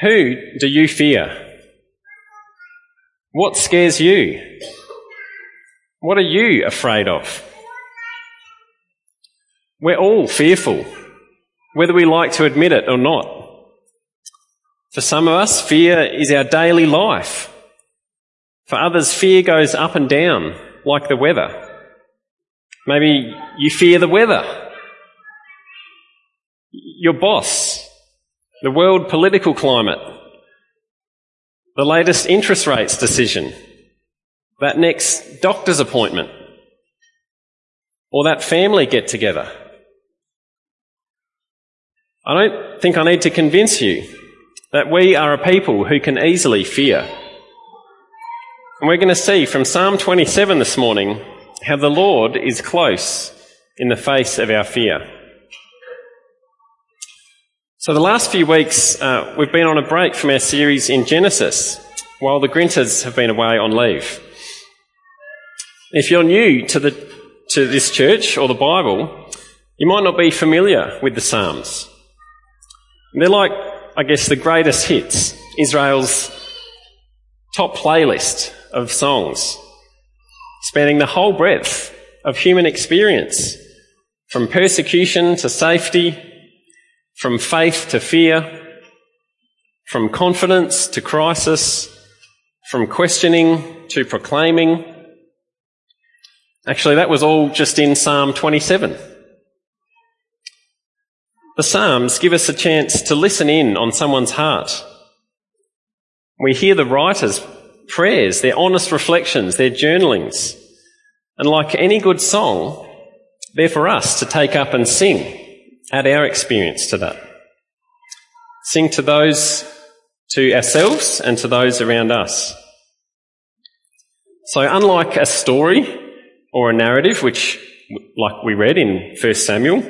Who do you fear? What scares you? What are you afraid of? We're all fearful, whether we like to admit it or not. For some of us, fear is our daily life. For others, fear goes up and down like the weather. Maybe you fear the weather, your boss, the world political climate, the latest interest rates decision, that next doctor's appointment, or that family get together. I don't think I need to convince you that we are a people who can easily fear. And we're going to see from Psalm 27 this morning how the Lord is close in the face of our fear. So, the last few weeks, uh, we've been on a break from our series in Genesis while the Grinters have been away on leave. If you're new to, the, to this church or the Bible, you might not be familiar with the Psalms. They're like, I guess, the greatest hits, Israel's top playlist of songs, spanning the whole breadth of human experience, from persecution to safety, from faith to fear, from confidence to crisis, from questioning to proclaiming. Actually, that was all just in Psalm 27. The Psalms give us a chance to listen in on someone's heart. We hear the writers' prayers, their honest reflections, their journalings. And like any good song, they're for us to take up and sing, add our experience to that. Sing to those, to ourselves and to those around us. So unlike a story or a narrative, which, like we read in 1 Samuel,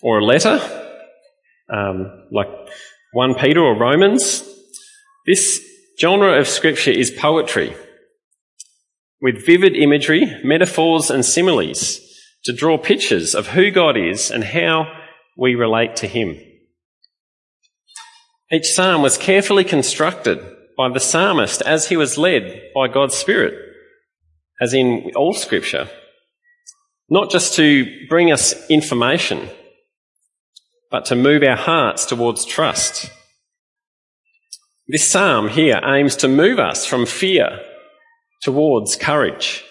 or a letter, um, like 1 Peter or Romans. This genre of scripture is poetry with vivid imagery, metaphors, and similes to draw pictures of who God is and how we relate to Him. Each psalm was carefully constructed by the psalmist as he was led by God's Spirit, as in all scripture, not just to bring us information, but to move our hearts towards trust. This psalm here aims to move us from fear towards courage,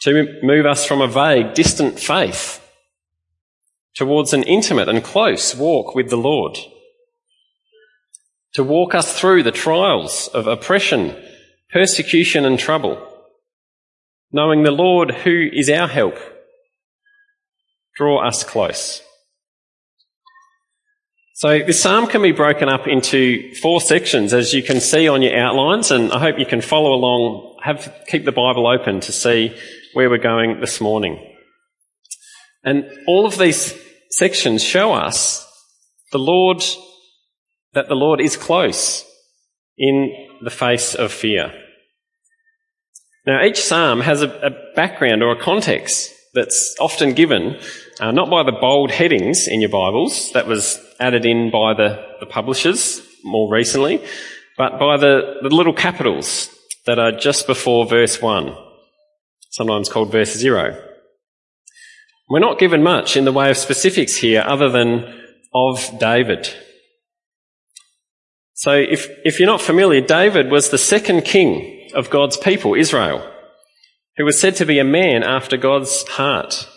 to move us from a vague, distant faith towards an intimate and close walk with the Lord, to walk us through the trials of oppression, persecution, and trouble, knowing the Lord who is our help, draw us close. So this psalm can be broken up into four sections, as you can see on your outlines, and I hope you can follow along. Have keep the Bible open to see where we're going this morning. And all of these sections show us the Lord that the Lord is close in the face of fear. Now, each psalm has a, a background or a context that's often given, uh, not by the bold headings in your Bibles, that was added in by the, the publishers more recently, but by the, the little capitals that are just before verse 1, sometimes called verse 0. We're not given much in the way of specifics here other than of David. So if, if you're not familiar, David was the second king of God's people, Israel, who was said to be a man after God's heart.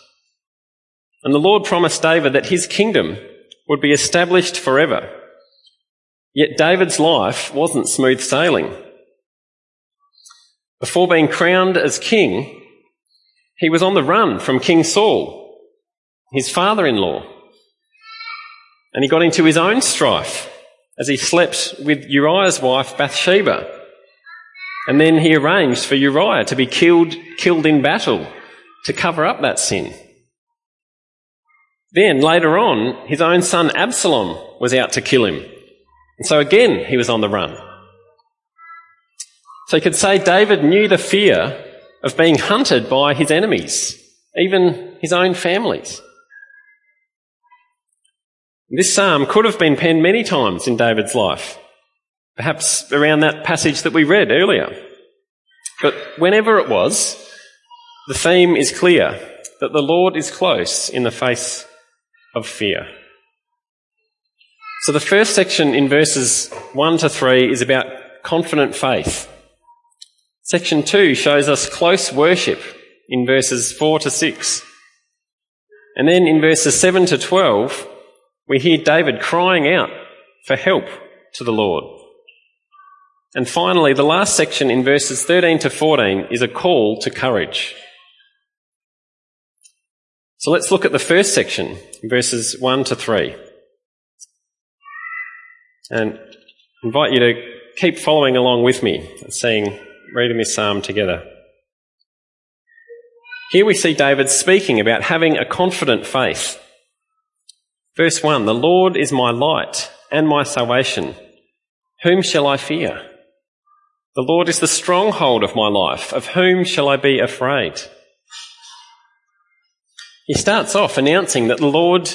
And the Lord promised David that his kingdom would be established forever. Yet David's life wasn't smooth sailing. Before being crowned as king, he was on the run from King Saul, his father-in-law. And he got into his own strife as he slept with Uriah's wife Bathsheba. And then he arranged for Uriah to be killed, killed in battle to cover up that sin. Then later on, his own son Absalom was out to kill him. And so again, he was on the run. So you could say David knew the fear of being hunted by his enemies, even his own families. This psalm could have been penned many times in David's life, perhaps around that passage that we read earlier. But whenever it was, the theme is clear that the Lord is close in the face of fear. So the first section in verses 1 to 3 is about confident faith. Section 2 shows us close worship in verses 4 to 6. And then in verses 7 to 12, we hear David crying out for help to the Lord. And finally, the last section in verses 13 to 14 is a call to courage. So let's look at the first section, verses 1 to 3. And invite you to keep following along with me, seeing, reading this psalm together. Here we see David speaking about having a confident faith. Verse 1 The Lord is my light and my salvation. Whom shall I fear? The Lord is the stronghold of my life. Of whom shall I be afraid? He starts off announcing that the Lord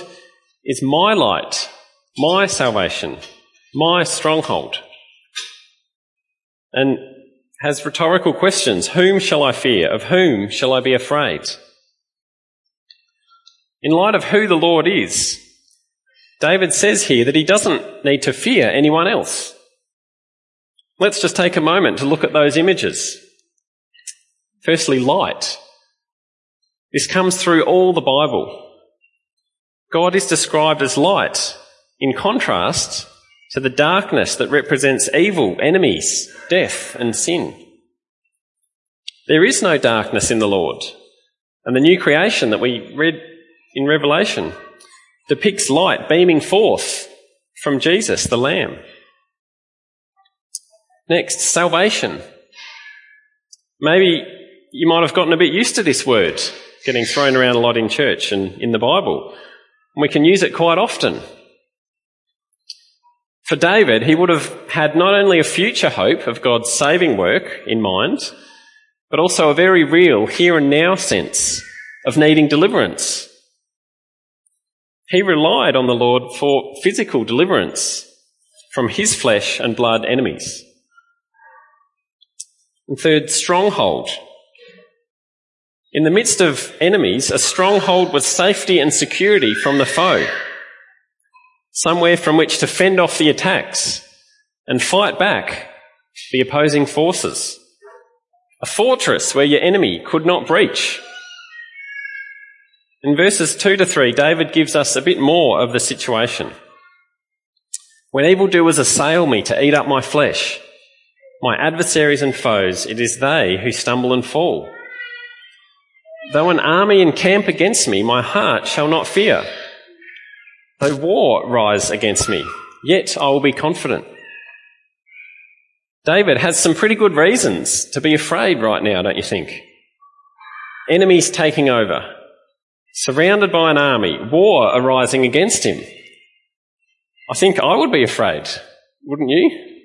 is my light, my salvation, my stronghold. And has rhetorical questions. Whom shall I fear? Of whom shall I be afraid? In light of who the Lord is, David says here that he doesn't need to fear anyone else. Let's just take a moment to look at those images. Firstly, light. This comes through all the Bible. God is described as light in contrast to the darkness that represents evil, enemies, death, and sin. There is no darkness in the Lord. And the new creation that we read in Revelation depicts light beaming forth from Jesus, the Lamb. Next, salvation. Maybe you might have gotten a bit used to this word getting thrown around a lot in church and in the Bible. We can use it quite often. For David, he would have had not only a future hope of God's saving work in mind, but also a very real here and now sense of needing deliverance he relied on the Lord for physical deliverance from his flesh and blood enemies. And third, stronghold. In the midst of enemies, a stronghold was safety and security from the foe. Somewhere from which to fend off the attacks and fight back the opposing forces. A fortress where your enemy could not breach. In verses 2 to 3, David gives us a bit more of the situation. When evildoers assail me to eat up my flesh, my adversaries and foes, it is they who stumble and fall. Though an army encamp against me, my heart shall not fear. Though war rise against me, yet I will be confident. David has some pretty good reasons to be afraid right now, don't you think? Enemies taking over, surrounded by an army, war arising against him. I think I would be afraid, wouldn't you?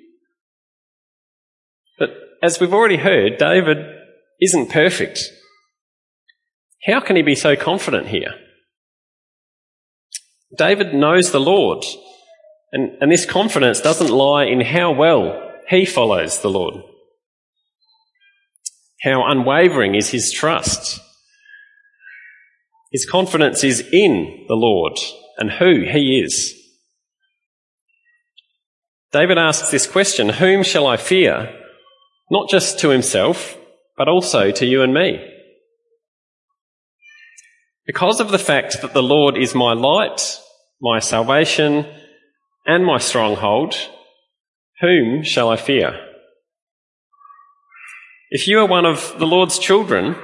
But as we've already heard, David isn't perfect. How can he be so confident here? David knows the Lord, and, and this confidence doesn't lie in how well he follows the Lord. How unwavering is his trust. His confidence is in the Lord and who he is. David asks this question, whom shall I fear? Not just to himself, but also to you and me. Because of the fact that the Lord is my light, my salvation, and my stronghold, whom shall I fear? If you are one of the Lord's children,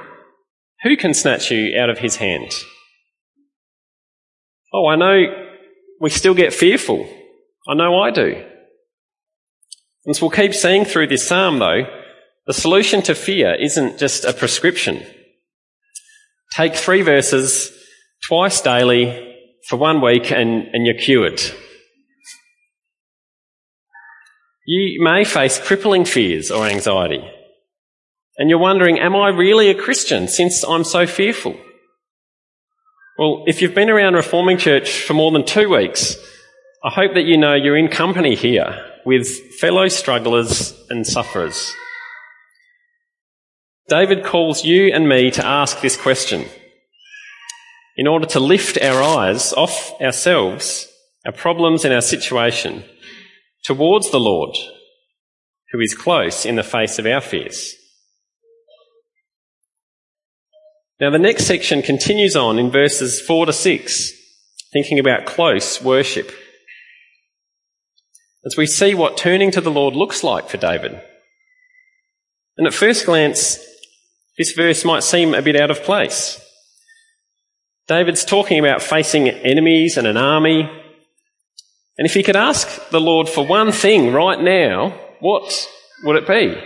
who can snatch you out of his hand? Oh, I know we still get fearful. I know I do. So we'll keep seeing through this psalm, though, the solution to fear isn't just a prescription. Take three verses twice daily for one week and, and you're cured. You may face crippling fears or anxiety. And you're wondering, am I really a Christian since I'm so fearful? Well, if you've been around Reforming Church for more than two weeks, I hope that you know you're in company here with fellow strugglers and sufferers. David calls you and me to ask this question in order to lift our eyes off ourselves, our problems and our situation towards the Lord, who is close in the face of our fears. Now the next section continues on in verses 4 to 6, thinking about close worship. As we see what turning to the Lord looks like for David. And at first glance, this verse might seem a bit out of place. David's talking about facing enemies and an army. And if he could ask the Lord for one thing right now, what would it be?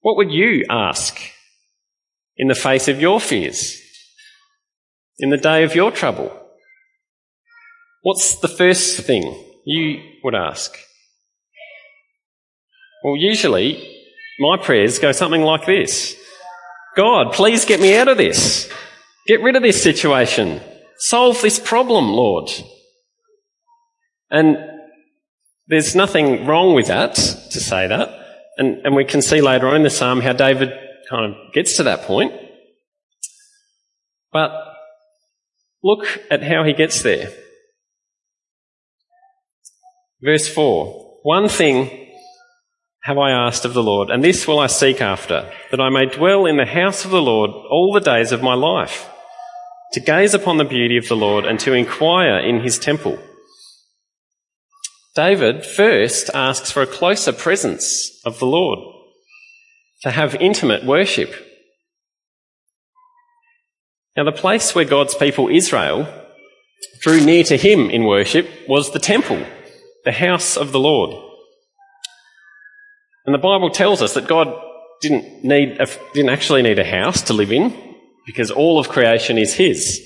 What would you ask in the face of your fears, in the day of your trouble? What's the first thing you would ask? Well, usually my prayers go something like this God, please get me out of this. Get rid of this situation. Solve this problem, Lord. And there's nothing wrong with that, to say that. And, and we can see later on in the psalm how David kind of gets to that point. But look at how he gets there. Verse 4 One thing have I asked of the Lord, and this will I seek after, that I may dwell in the house of the Lord all the days of my life, to gaze upon the beauty of the Lord and to inquire in his temple. David first asks for a closer presence of the Lord to have intimate worship. Now, the place where God's people, Israel, drew near to him in worship was the temple, the house of the Lord. And the Bible tells us that God didn't need, a, didn't actually need a house to live in because all of creation is his.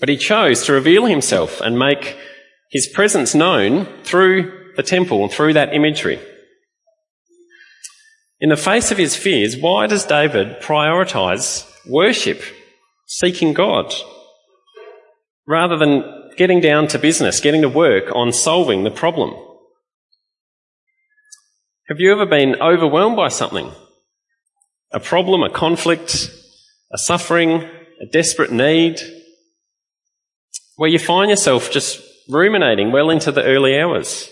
But he chose to reveal himself and make his presence known through the temple and through that imagery. In the face of his fears, why does David prioritize worship, seeking God, rather than getting down to business, getting to work on solving the problem? Have you ever been overwhelmed by something? A problem, a conflict, a suffering, a desperate need, where you find yourself just ruminating well into the early hours?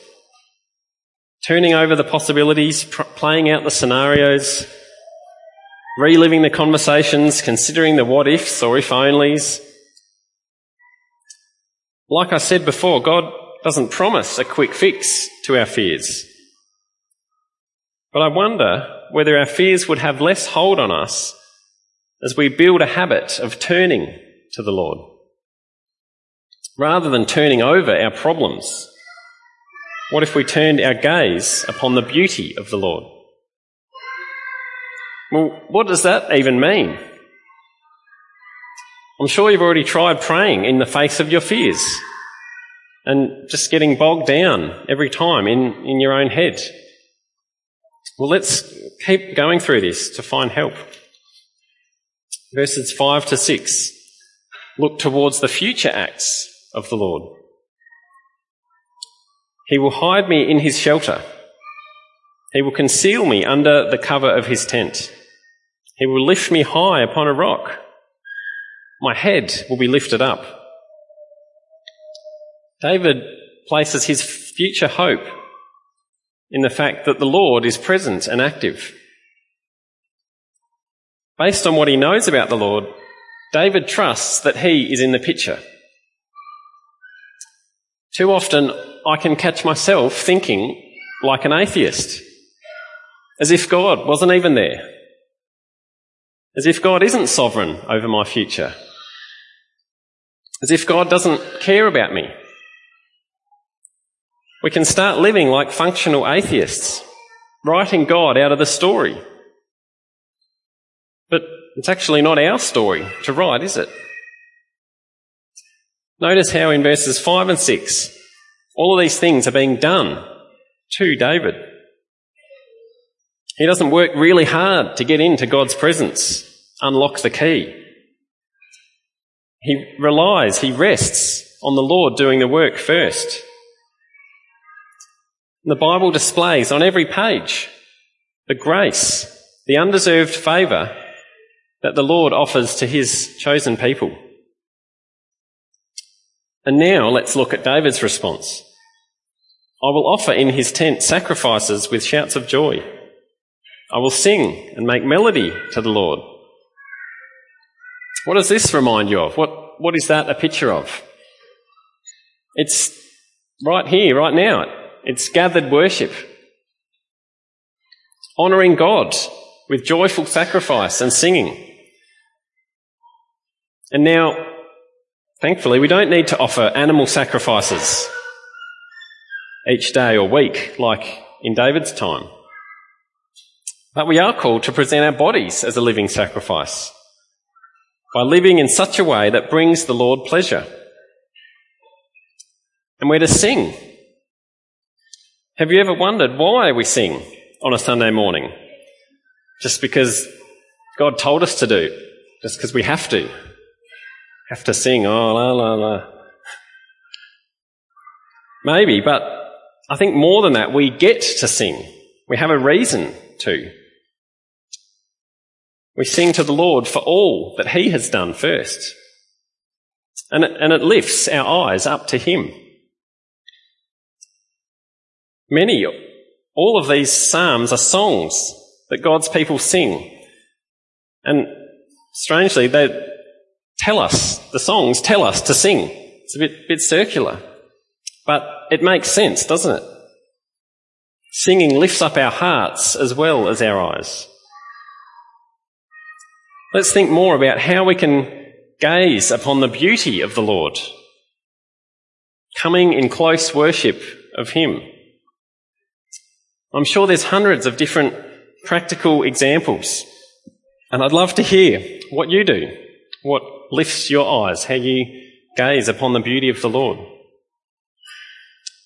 turning over the possibilities, pr- playing out the scenarios, reliving the conversations, considering the what ifs or if onlys. Like I said before, God doesn't promise a quick fix to our fears. But I wonder whether our fears would have less hold on us as we build a habit of turning to the Lord. Rather than turning over our problems what if we turned our gaze upon the beauty of the Lord? Well, what does that even mean? I'm sure you've already tried praying in the face of your fears and just getting bogged down every time in, in your own head. Well, let's keep going through this to find help. Verses 5 to 6 look towards the future acts of the Lord. He will hide me in his shelter. He will conceal me under the cover of his tent. He will lift me high upon a rock. My head will be lifted up. David places his future hope in the fact that the Lord is present and active. Based on what he knows about the Lord, David trusts that he is in the picture. Too often, I can catch myself thinking like an atheist, as if God wasn't even there, as if God isn't sovereign over my future, as if God doesn't care about me. We can start living like functional atheists, writing God out of the story. But it's actually not our story to write, is it? Notice how in verses 5 and 6, all of these things are being done to David. He doesn't work really hard to get into God's presence, unlock the key. He relies, he rests on the Lord doing the work first. The Bible displays on every page the grace, the undeserved favour that the Lord offers to his chosen people. And now let's look at David's response. I will offer in his tent sacrifices with shouts of joy. I will sing and make melody to the Lord. What does this remind you of? What, what is that a picture of? It's right here, right now. It's gathered worship. Honouring God with joyful sacrifice and singing. And now, thankfully, we don't need to offer animal sacrifices each day or week like in David's time. But we are called to present our bodies as a living sacrifice by living in such a way that brings the Lord pleasure. And we're to sing. Have you ever wondered why we sing on a Sunday morning? Just because God told us to do, just because we have to. Have to sing, oh, la, la, la. Maybe, but I think more than that, we get to sing. We have a reason to. We sing to the Lord for all that He has done first. And it, and it lifts our eyes up to Him. Many, all of these psalms are songs that God's people sing. And strangely, they tell us, the songs tell us to sing. It's a bit, bit circular. But it makes sense, doesn't it? Singing lifts up our hearts as well as our eyes. Let's think more about how we can gaze upon the beauty of the Lord, coming in close worship of Him. I'm sure there's hundreds of different practical examples, and I'd love to hear what you do, what lifts your eyes, how you gaze upon the beauty of the Lord.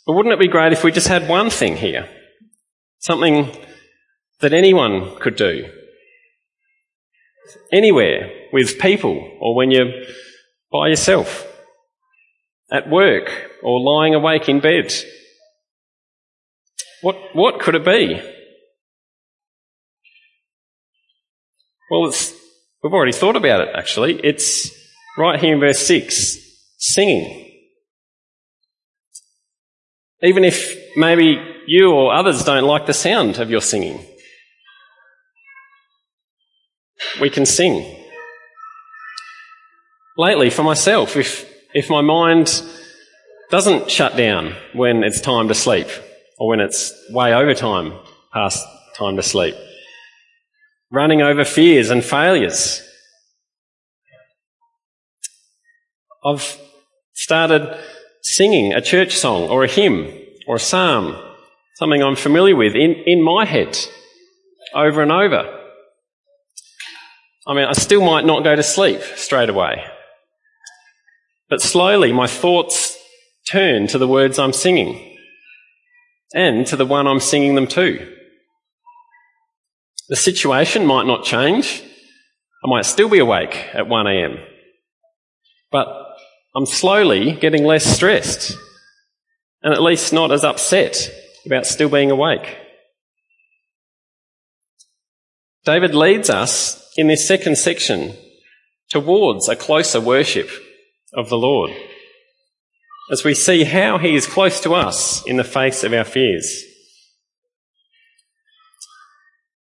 But wouldn't it be great if we just had one thing here? Something that anyone could do anywhere with people or when you're by yourself, at work or lying awake in bed. What, what could it be? Well, we've already thought about it actually. It's right here in verse 6 singing. Even if maybe you or others don't like the sound of your singing we can sing. Lately, for myself, if, if my mind doesn't shut down when it's time to sleep, or when it's way over time past time to sleep, running over fears and failures, I've started singing a church song or a hymn or a psalm, something I'm familiar with, in, in my head over and over. I mean, I still might not go to sleep straight away. But slowly my thoughts turn to the words I'm singing and to the one I'm singing them to. The situation might not change. I might still be awake at 1am. But I'm slowly getting less stressed and at least not as upset about still being awake. David leads us in this second section towards a closer worship of the Lord as we see how he is close to us in the face of our fears.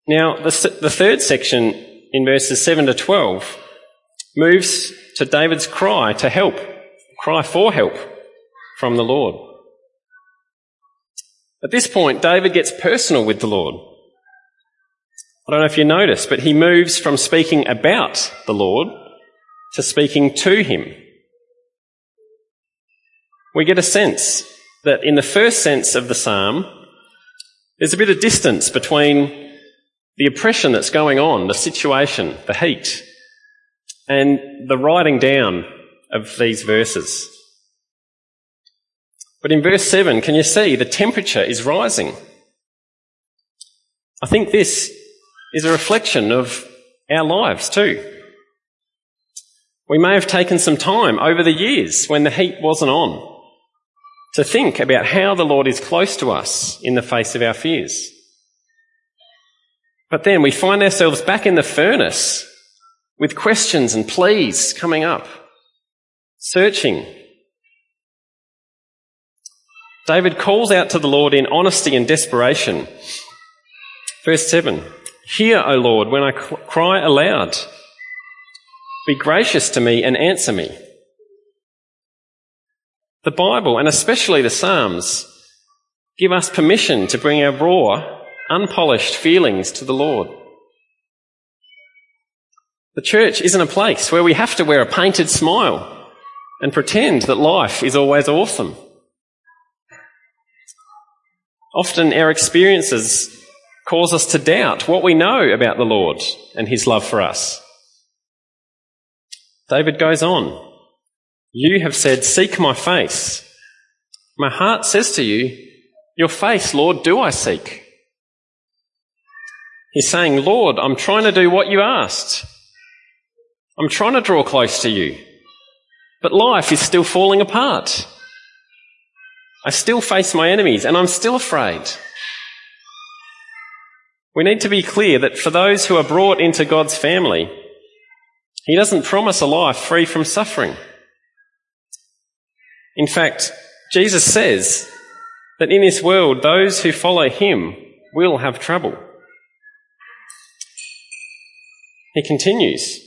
Now, the, the third section in verses 7 to 12 moves to David's cry to help, cry for help from the Lord. At this point, David gets personal with the Lord. I don't know if you noticed, but he moves from speaking about the Lord to speaking to him. We get a sense that in the first sense of the psalm, there's a bit of distance between the oppression that's going on, the situation, the heat, and the writing down of these verses. But in verse 7, can you see the temperature is rising? I think this is a reflection of our lives too. We may have taken some time over the years when the heat wasn't on to think about how the Lord is close to us in the face of our fears. But then we find ourselves back in the furnace with questions and pleas coming up, searching. David calls out to the Lord in honesty and desperation. Verse 7 Hear, O Lord, when I cry aloud. Be gracious to me and answer me. The Bible, and especially the Psalms, give us permission to bring our raw, unpolished feelings to the Lord. The church isn't a place where we have to wear a painted smile and pretend that life is always awesome. Often our experiences cause us to doubt what we know about the Lord and his love for us. David goes on, You have said, Seek my face. My heart says to you, Your face, Lord, do I seek. He's saying, Lord, I'm trying to do what you asked. I'm trying to draw close to you. But life is still falling apart. I still face my enemies and I'm still afraid. We need to be clear that for those who are brought into God's family, He doesn't promise a life free from suffering. In fact, Jesus says that in this world, those who follow Him will have trouble. He continues,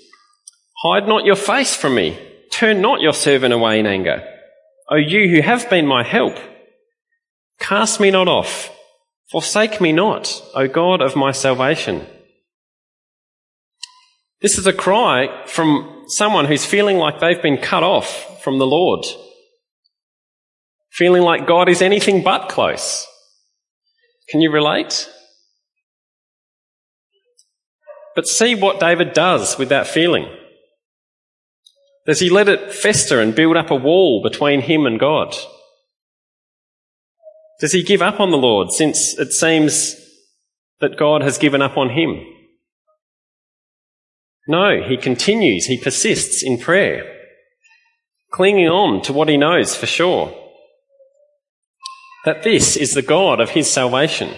Hide not your face from me. Turn not your servant away in anger. O you who have been my help, cast me not off. Forsake me not, O God of my salvation. This is a cry from someone who's feeling like they've been cut off from the Lord. Feeling like God is anything but close. Can you relate? But see what David does with that feeling. Does he let it fester and build up a wall between him and God? Does he give up on the Lord since it seems that God has given up on him? No, he continues, he persists in prayer, clinging on to what he knows for sure. That this is the God of his salvation,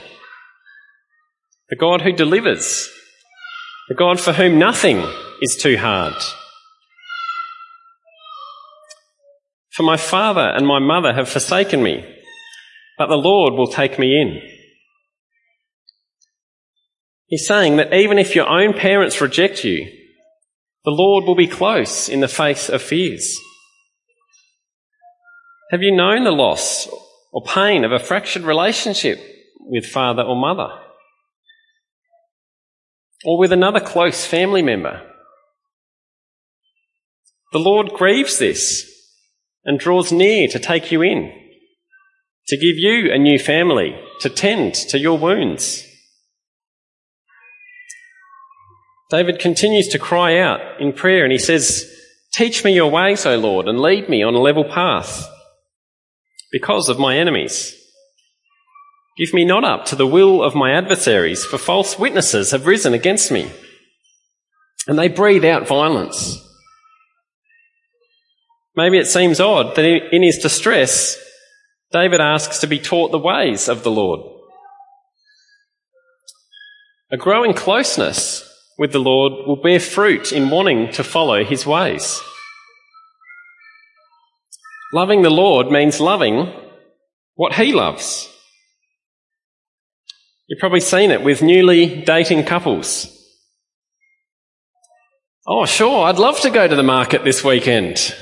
the God who delivers, the God for whom nothing is too hard. For my father and my mother have forsaken me but the Lord will take me in. He's saying that even if your own parents reject you, the Lord will be close in the face of fears. Have you known the loss or pain of a fractured relationship with father or mother? Or with another close family member? The Lord grieves this and draws near to take you in to give you a new family, to tend to your wounds. David continues to cry out in prayer and he says, Teach me your ways, O Lord, and lead me on a level path because of my enemies. Give me not up to the will of my adversaries, for false witnesses have risen against me, and they breathe out violence. Maybe it seems odd that in his distress, David asks to be taught the ways of the Lord. A growing closeness with the Lord will bear fruit in wanting to follow his ways. Loving the Lord means loving what he loves. You've probably seen it with newly dating couples. Oh, sure, I'd love to go to the market this weekend.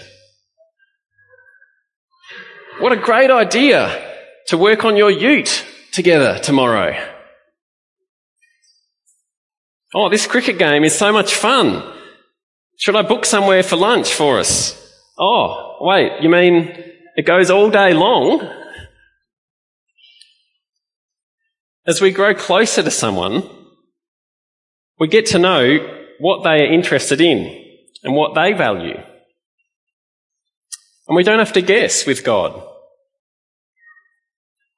What a great idea to work on your ute together tomorrow. Oh, this cricket game is so much fun. Should I book somewhere for lunch for us? Oh, wait, you mean it goes all day long? As we grow closer to someone, we get to know what they are interested in and what they value. And we don't have to guess with God.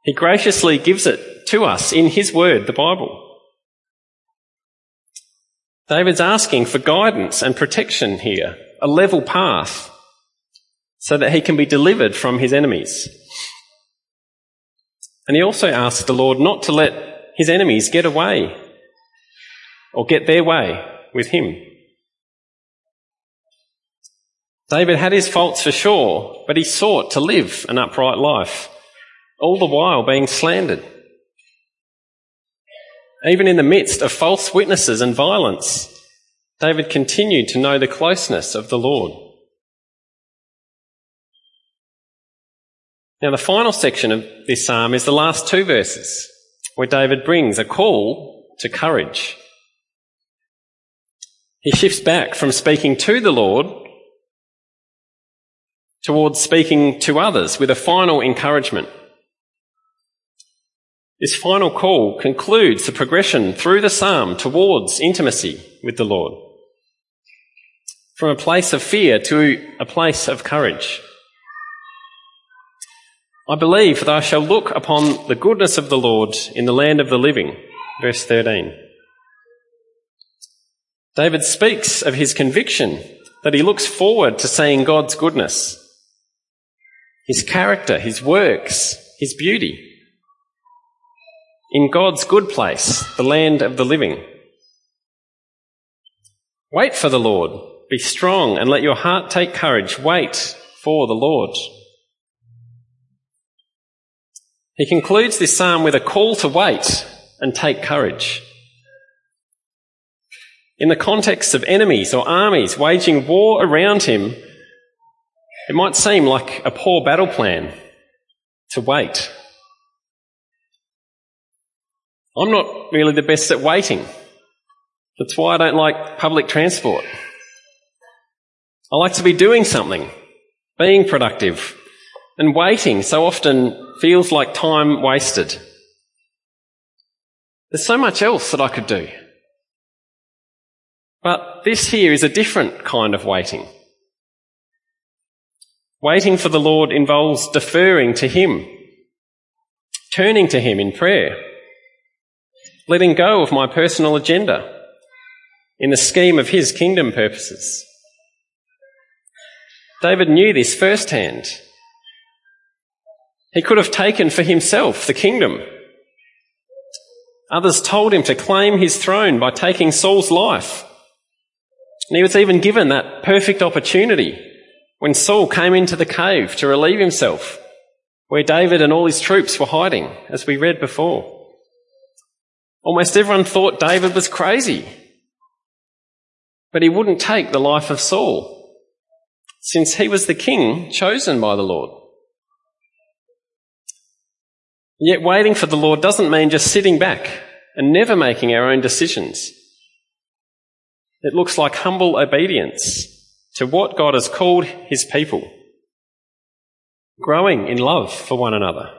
He graciously gives it to us in His Word, the Bible. David's asking for guidance and protection here a level path so that he can be delivered from his enemies. And he also asks the Lord not to let his enemies get away or get their way with him. David had his faults for sure, but he sought to live an upright life, all the while being slandered. Even in the midst of false witnesses and violence, David continued to know the closeness of the Lord. Now, the final section of this psalm is the last two verses, where David brings a call to courage. He shifts back from speaking to the Lord towards speaking to others with a final encouragement. This final call concludes the progression through the psalm towards intimacy with the Lord. From a place of fear to a place of courage. I believe that I shall look upon the goodness of the Lord in the land of the living. Verse 13. David speaks of his conviction that he looks forward to seeing God's goodness, his character, his works, his beauty. In God's good place, the land of the living. Wait for the Lord. Be strong and let your heart take courage. Wait for the Lord. He concludes this psalm with a call to wait and take courage. In the context of enemies or armies waging war around him, it might seem like a poor battle plan to wait. I'm not really the best at waiting. That's why I don't like public transport. I like to be doing something, being productive, and waiting so often feels like time wasted. There's so much else that I could do. But this here is a different kind of waiting. Waiting for the Lord involves deferring to Him, turning to Him in prayer, letting go of my personal agenda in the scheme of His kingdom purposes. David knew this firsthand. He could have taken for himself the kingdom. Others told him to claim his throne by taking Saul's life. And he was even given that perfect opportunity when Saul came into the cave to relieve himself, where David and all his troops were hiding, as we read before. Almost everyone thought David was crazy. But he wouldn't take the life of Saul, since he was the king chosen by the Lord. Yet waiting for the Lord doesn't mean just sitting back and never making our own decisions. It looks like humble obedience to what God has called his people, growing in love for one another,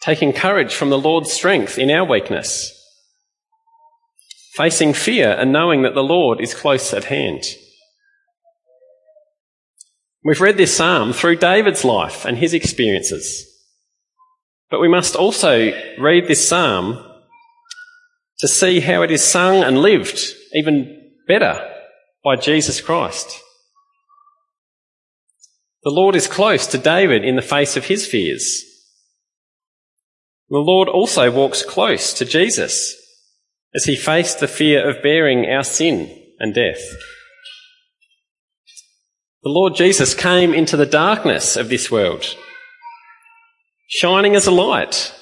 taking courage from the Lord's strength in our weakness, facing fear and knowing that the Lord is close at hand. We've read this psalm through David's life and his experiences. But we must also read this psalm to see how it is sung and lived even better by Jesus Christ. The Lord is close to David in the face of his fears. The Lord also walks close to Jesus as he faced the fear of bearing our sin and death. The Lord Jesus came into the darkness of this world, shining as a light,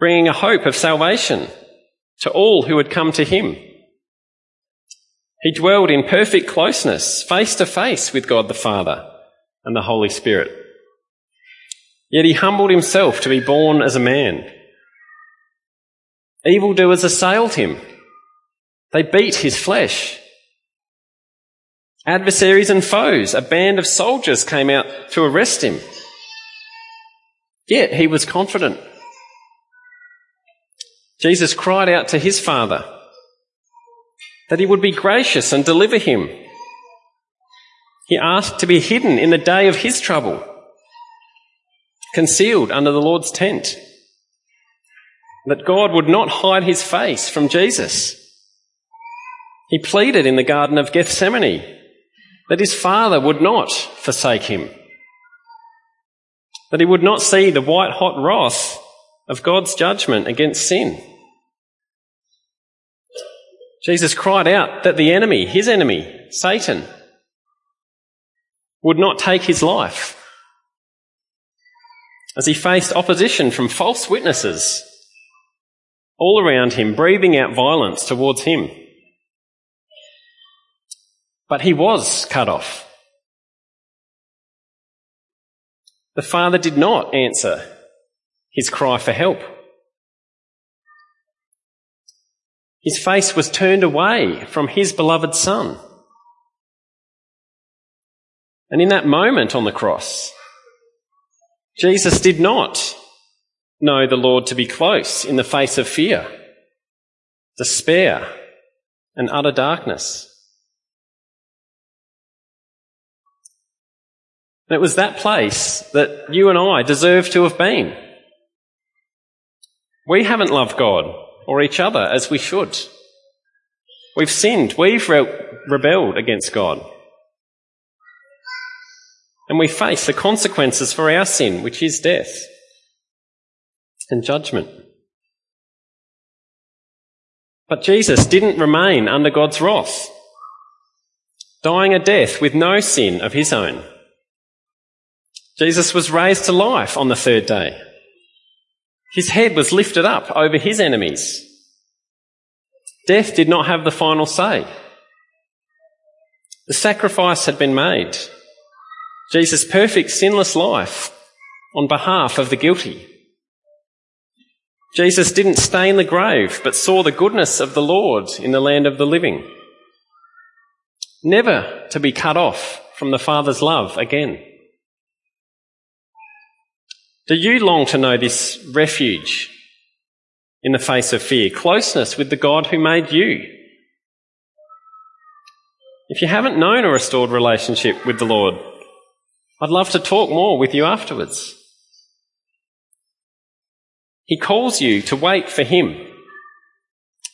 bringing a hope of salvation to all who had come to him. He dwelled in perfect closeness, face to face with God the Father and the Holy Spirit. Yet he humbled himself to be born as a man. Evildoers assailed him. They beat his flesh. Adversaries and foes, a band of soldiers came out to arrest him. Yet he was confident Jesus cried out to his Father that he would be gracious and deliver him. He asked to be hidden in the day of his trouble, concealed under the Lord's tent, that God would not hide his face from Jesus. He pleaded in the Garden of Gethsemane that his Father would not forsake him, that he would not see the white hot wrath of God's judgment against sin. Jesus cried out that the enemy, his enemy, Satan, would not take his life as he faced opposition from false witnesses all around him, breathing out violence towards him. But he was cut off. The father did not answer his cry for help. His face was turned away from his beloved son. And in that moment on the cross, Jesus did not know the Lord to be close in the face of fear, despair, and utter darkness. And it was that place that you and I deserve to have been. We haven't loved God or each other as we should. We've sinned. We've re- rebelled against God. And we face the consequences for our sin, which is death and judgment. But Jesus didn't remain under God's wrath, dying a death with no sin of his own. Jesus was raised to life on the third day. His head was lifted up over his enemies. Death did not have the final say. The sacrifice had been made. Jesus' perfect sinless life on behalf of the guilty. Jesus didn't stay in the grave, but saw the goodness of the Lord in the land of the living. Never to be cut off from the Father's love again. Do you long to know this refuge in the face of fear, closeness with the God who made you? If you haven't known a restored relationship with the Lord, I'd love to talk more with you afterwards. He calls you to wait for Him,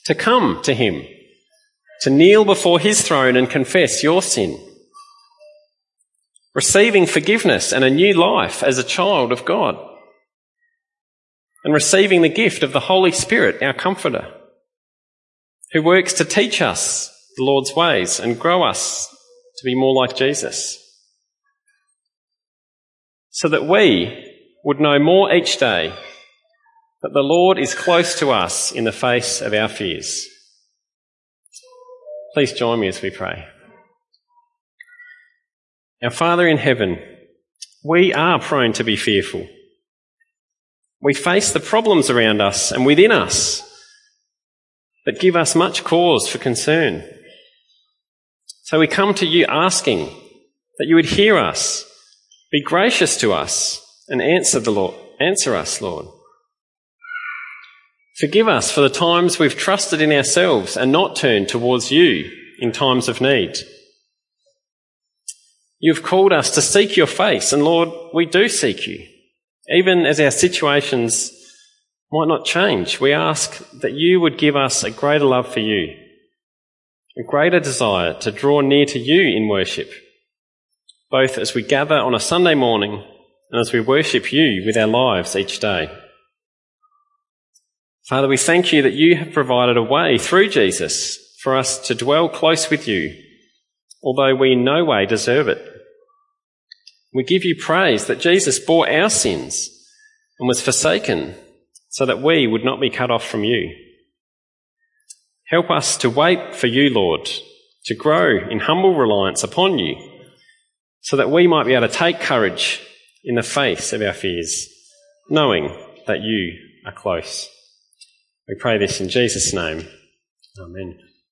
to come to Him, to kneel before His throne and confess your sin receiving forgiveness and a new life as a child of God, and receiving the gift of the Holy Spirit, our Comforter, who works to teach us the Lord's ways and grow us to be more like Jesus, so that we would know more each day that the Lord is close to us in the face of our fears. Please join me as we pray. Our Father in heaven, we are prone to be fearful. We face the problems around us and within us that give us much cause for concern. So we come to you asking that you would hear us, be gracious to us, and answer the Lord, answer us, Lord. Forgive us for the times we've trusted in ourselves and not turned towards you in times of need. You've called us to seek your face, and Lord, we do seek you. Even as our situations might not change, we ask that you would give us a greater love for you, a greater desire to draw near to you in worship, both as we gather on a Sunday morning and as we worship you with our lives each day. Father, we thank you that you have provided a way through Jesus for us to dwell close with you, although we in no way deserve it. We give you praise that Jesus bore our sins and was forsaken so that we would not be cut off from you. Help us to wait for you, Lord, to grow in humble reliance upon you so that we might be able to take courage in the face of our fears, knowing that you are close. We pray this in Jesus' name. Amen.